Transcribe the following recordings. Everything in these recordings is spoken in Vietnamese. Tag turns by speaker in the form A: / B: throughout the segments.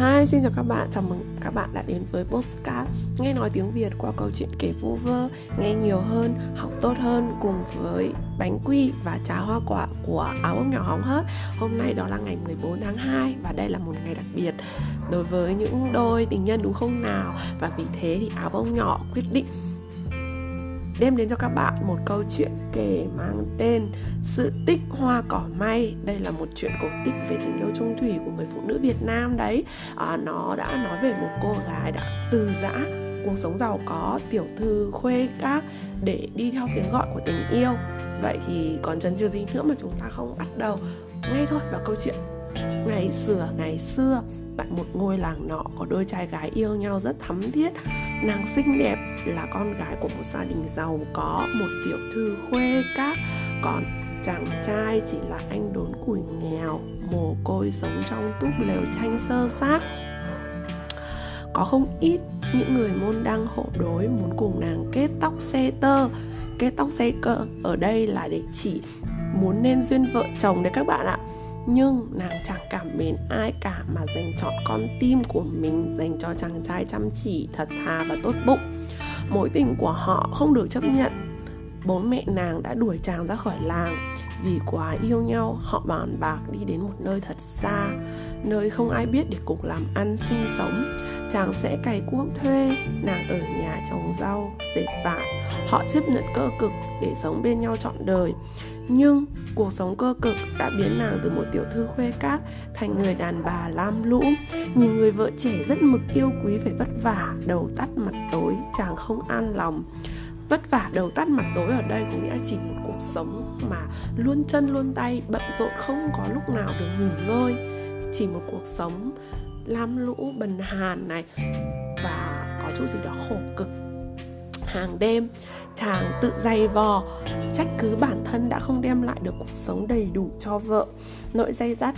A: Hi, xin chào các bạn, chào mừng các bạn đã đến với Postcard. Nghe nói tiếng Việt qua câu chuyện kể vu vơ Nghe nhiều hơn, học tốt hơn cùng với bánh quy và trà hoa quả của áo bông nhỏ hóng hớt. Hôm nay đó là ngày 14 tháng 2 và đây là một ngày đặc biệt Đối với những đôi tình nhân đúng không nào? Và vì thế thì áo bông nhỏ quyết định đem đến cho các bạn một câu chuyện kể mang tên Sự tích hoa cỏ may. Đây là một chuyện cổ tích về tình yêu trung thủy của người phụ nữ Việt Nam đấy. À, Nó đã nói về một cô gái đã từ giã cuộc sống giàu có tiểu thư khuê các để đi theo tiếng gọi của tình yêu. Vậy thì còn chần chừ gì nữa mà chúng ta không bắt đầu ngay thôi vào câu chuyện. Ngày xưa ngày xưa, tại một ngôi làng nọ có đôi trai gái yêu nhau rất thắm thiết. Nàng xinh đẹp là con gái của một gia đình giàu có, một tiểu thư khuê các. Còn chàng trai chỉ là anh đốn củi nghèo, mồ côi sống trong túp lều tranh sơ xác. Có không ít những người môn đăng hộ đối muốn cùng nàng kết tóc xe tơ. Kết tóc xe cơ ở đây là để chỉ muốn nên duyên vợ chồng đấy các bạn ạ nhưng nàng chẳng cảm mến ai cả mà dành chọn con tim của mình, dành cho chàng trai chăm chỉ thật thà và tốt bụng. Mối tình của họ không được chấp nhận. Bố mẹ nàng đã đuổi chàng ra khỏi làng. Vì quá yêu nhau, họ bàn bạc đi đến một nơi thật xa, nơi không ai biết để cùng làm ăn sinh sống. Chàng sẽ cày cuốc thuê, nàng ở nhà trồng rau, dệt vải. Họ chấp nhận cơ cực để sống bên nhau trọn đời nhưng cuộc sống cơ cực đã biến nàng từ một tiểu thư khuê các thành người đàn bà lam lũ. Nhìn người vợ trẻ rất mực yêu quý phải vất vả, đầu tắt mặt tối, chàng không an lòng. Vất vả, đầu tắt mặt tối ở đây có nghĩa chỉ một cuộc sống mà luôn chân luôn tay, bận rộn không có lúc nào được nghỉ ngơi. Chỉ một cuộc sống lam lũ, bần hàn này và có chút gì đó khổ cực hàng đêm, chàng tự dày vò. Trách cứ bản thân đã không đem lại được cuộc sống đầy đủ cho vợ. Nỗi dây dắt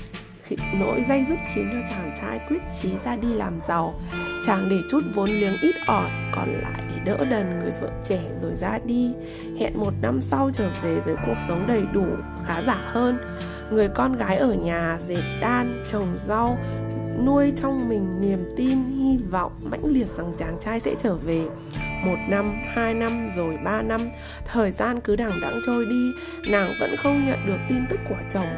A: nỗi dây dứt khiến cho chàng trai quyết chí ra đi làm giàu. Chàng để chút vốn liếng ít ỏi, còn lại để đỡ đần người vợ trẻ rồi ra đi. Hẹn một năm sau trở về với cuộc sống đầy đủ, khá giả hơn. Người con gái ở nhà dệt đan, trồng rau, nuôi trong mình niềm tin, hy vọng mãnh liệt rằng chàng trai sẽ trở về một năm, hai năm, rồi ba năm. Thời gian cứ đằng đẵng trôi đi, nàng vẫn không nhận được tin tức của chồng.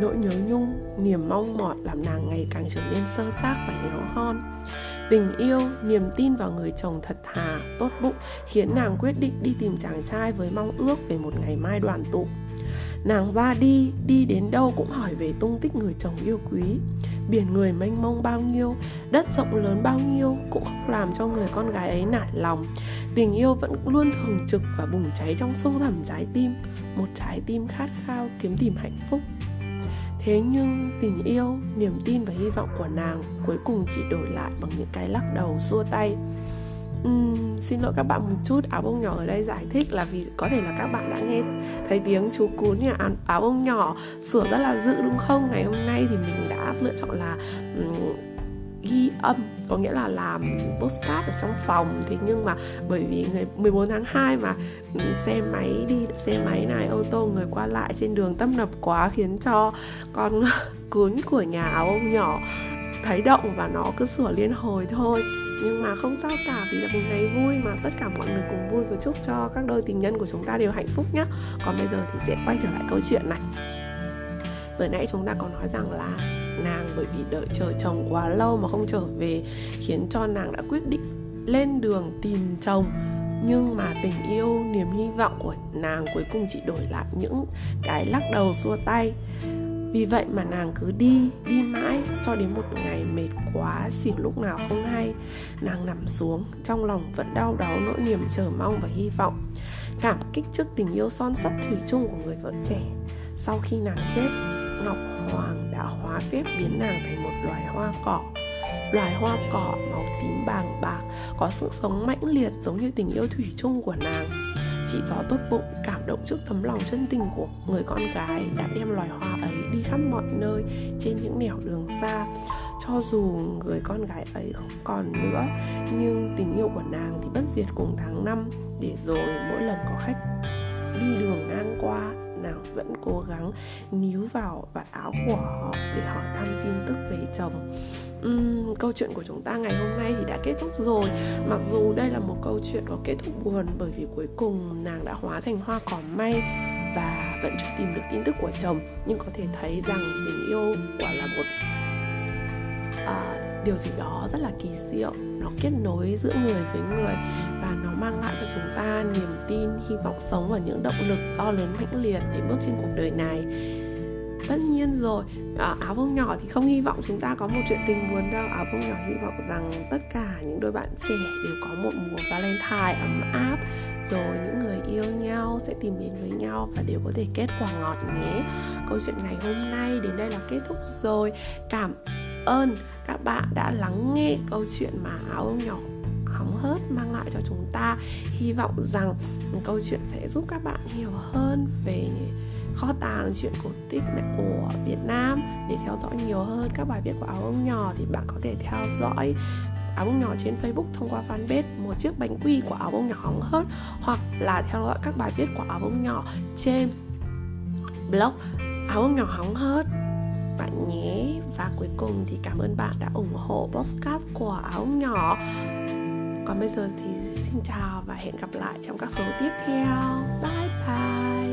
A: Nỗi nhớ nhung, niềm mong mỏi làm nàng ngày càng trở nên sơ xác và nhéo hon. Tình yêu, niềm tin vào người chồng thật thà, tốt bụng, khiến nàng quyết định đi tìm chàng trai với mong ước về một ngày mai đoàn tụ. Nàng ra đi đi đến đâu cũng hỏi về tung tích người chồng yêu quý biển người mênh mông bao nhiêu, đất rộng lớn bao nhiêu cũng không làm cho người con gái ấy nản lòng. Tình yêu vẫn luôn thường trực và bùng cháy trong sâu thẳm trái tim, một trái tim khát khao kiếm tìm hạnh phúc. Thế nhưng tình yêu, niềm tin và hy vọng của nàng cuối cùng chỉ đổi lại bằng những cái lắc đầu xua tay uhm, xin lỗi các bạn một chút áo bông nhỏ ở đây giải thích là vì có thể là các bạn đã nghe thấy tiếng chú cún nhà áo bông nhỏ sửa rất là dự đúng không? Ngày hôm nay thì mình đã lựa chọn là um, ghi âm có nghĩa là làm postcard ở trong phòng. Thế nhưng mà bởi vì ngày 14 tháng 2 mà xe máy đi xe máy này ô tô người qua lại trên đường tấp nập quá khiến cho con cún của nhà áo ông nhỏ thấy động và nó cứ sửa liên hồi thôi nhưng mà không sao cả, vì là một ngày vui mà tất cả mọi người cùng vui và chúc cho các đôi tình nhân của chúng ta đều hạnh phúc nhé còn bây giờ thì sẽ quay trở lại câu chuyện này. Vừa nãy chúng ta có nói rằng là nàng bởi vì đợi chờ chồng quá lâu mà không trở về, khiến cho nàng đã quyết định lên đường tìm chồng. Nhưng mà tình yêu, niềm hy vọng của nàng cuối cùng chỉ đổi lại những cái lắc đầu xua tay vì vậy mà nàng cứ đi đi mãi cho đến một ngày mệt quá xỉu lúc nào không hay. Nàng nằm xuống, trong lòng vẫn đau đáu nỗi niềm chờ mong và hy vọng. Cảm kích trước tình yêu son sắt thủy chung của người vợ trẻ. Sau khi nàng chết, ngọc hoàng đã hóa phép biến nàng thành một loài hoa cỏ. Loài hoa cỏ màu tím bàng bạc, có sự sống mãnh liệt giống như tình yêu thủy chung của nàng chị gió tốt bụng, cảm động trước tấm lòng chân tình của người con gái đã đem loài hoa ấy đi khắp mọi nơi trên những nẻo đường xa. Cho dù người con gái ấy không còn nữa, nhưng tình yêu của nàng thì bất diệt cùng tháng năm. Để rồi mỗi lần có khách đi đường ngang qua, nàng vẫn cố gắng níu vào vạt áo của họ để hỏi thăm tin tức về chồng um, câu chuyện của chúng ta ngày hôm nay thì đã kết thúc rồi. Mặc dù đây là một câu chuyện có kết thúc buồn bởi vì cuối cùng nàng đã hóa thành hoa cỏ may và vẫn chưa tìm được tin tức của chồng nhưng có thể thấy rằng tình yêu quả là một uh, điều gì đó rất là kỳ diệu. Nó kết nối giữa người với người và nó mang lại cho chúng ta niềm tin hy vọng sống và những động lực to lớn mãnh liệt để bước trên cuộc đời này tất nhiên rồi. À, áo bông nhỏ thì không hy vọng chúng ta có một chuyện tình buồn đâu. Áo bông nhỏ hy vọng rằng tất cả những đôi bạn trẻ đều có một mùa valentine ấm áp rồi những người yêu nhau sẽ tìm đến với nhau và đều có thể kết quả ngọt nhé. Câu chuyện ngày hôm nay đến đây là kết thúc rồi. Cảm ơn các bạn đã lắng nghe câu chuyện mà áo bông nhỏ hóng hớt mang lại cho chúng ta. Hy vọng rằng câu chuyện sẽ giúp các bạn hiểu hơn về kho tàng chuyện cổ tích của Việt Nam để theo dõi nhiều hơn các bài viết của áo bông nhỏ thì bạn có thể theo dõi áo bông nhỏ trên Facebook thông qua fanpage một chiếc bánh quy của áo bông nhỏ hóng hớt hoặc là theo dõi các bài viết của áo bông nhỏ trên blog áo bông nhỏ hóng hớt. Bạn nhé. Và cuối cùng thì cảm ơn bạn đã ủng hộ podcast của áo nhỏ. Còn bây giờ thì xin chào và hẹn gặp lại trong các số tiếp theo. Bye bye.